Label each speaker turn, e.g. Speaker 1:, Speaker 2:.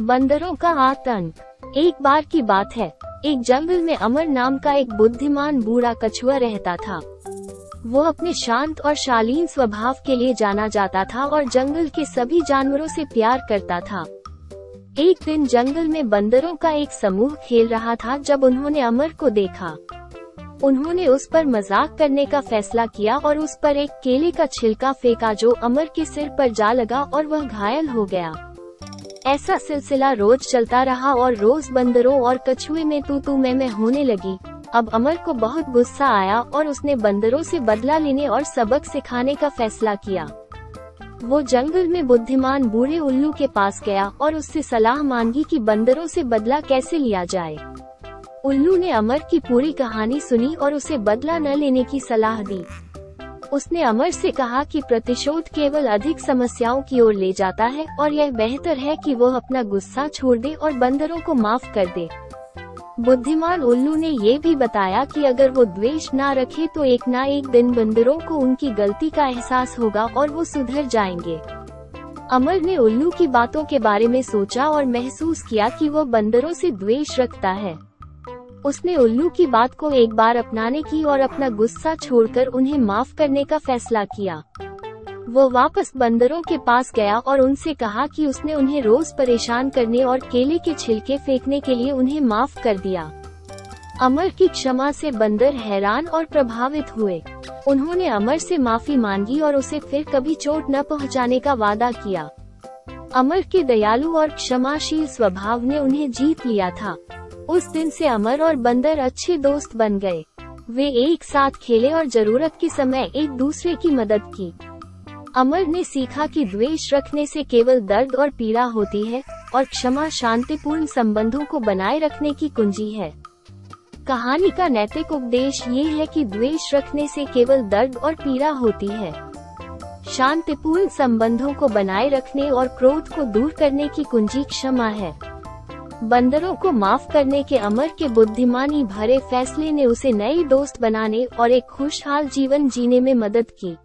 Speaker 1: बंदरों का आतंक। एक बार की बात है, एक जंगल में अमर नाम का एक बुद्धिमान बूढ़ा कछुआ रहता था। वो अपने शांत और शालीन स्वभाव के लिए जाना जाता था और जंगल के सभी जानवरों से प्यार करता था। एक दिन जंगल में बंदरों का एक समूह खेल रहा था जब उन्होंने अमर को देखा। उन्होंने उस पर मज़ाक करने का फैसला किया और उस पर एक केले का छिलका फेंका जो अमर के सिर पर जा लगा और वह घायल हो गया। ऐसा सिलसिला रोज चलता रहा और रोज बंदरों और कछुए में तू तू मैं मैं होने लगी। अब अमर को बहुत गुस्सा आया और उसने बंदरों से बदला लेने और सबक सिखाने का फैसला किया। वो जंगल में बुद्धिमान बूढ़े उल्लू के पास गया और उससे सलाह मांगी कि बंदरों से बदला कैसे लिया जाए। उल्लू ने अमर की पूरी कहानी सुनी और उसे बदला न लेने की सलाह दी। उसने अमर से कहा कि प्रतिशोध केवल अधिक समस्याओं की ओर ले जाता है और यह बेहतर है कि वो अपना गुस्सा छोड़ दे और बंदरों को माफ़ कर दे। बुद्धिमान उल्लू ने ये भी बताया कि अगर वो द्वेष न रखे तो एक ना एक दिन बंदरों को उनकी गलती का एहसास होगा और वो सुधर जाएँगे। अमर ने उल्लू की बातों के बारे में सोचा और महसूस किया कि वो बंदरों से द्वेष रखता है। उसने उल्लू की बात को एक बार अपनाने की और अपना गुस्सा छोड़कर उन्हें माफ़ करने का फैसला किया। वो वापस बंदरों के पास गया और उनसे कहा कि उसने उन्हें रोज परेशान करने और केले के छिलके फेंकने के लिए उन्हें माफ़ कर दिया। अमर की क्षमा से बंदर हैरान और प्रभावित हुए। उन्होंने अमर से माफ़ी मांगी और उसे फिर कभी चोट न पहुँचाने का वादा किया। अमर के दयालु और क्षमाशील स्वभाव ने उन्हें जीत लिया था। उस दिन से अमर और बंदर अच्छे दोस्त बन गए। वे एक साथ खेले और ज़रूरत के समय एक दूसरे की मदद की। अमर ने सीखा कि द्वेष रखने से केवल दर्द और पीड़ा होती है, और क्षमा शांतिपूर्ण संबंधों को बनाए रखने की कुंजी है। कहानी का नैतिक उपदेश ये है कि द्वेष रखने से केवल दर्द और पीड़ा होती है। शांतिपूर्ण संबंधों को बनाए रखने और क्रोध को दूर करने की कुंजी क्षमा है। बंदरों को माफ़ करने के अमर के बुद्धिमानी भरे फैसले ने उसे नए दोस्त बनाने और एक खुशहाल जीवन जीने में मदद की।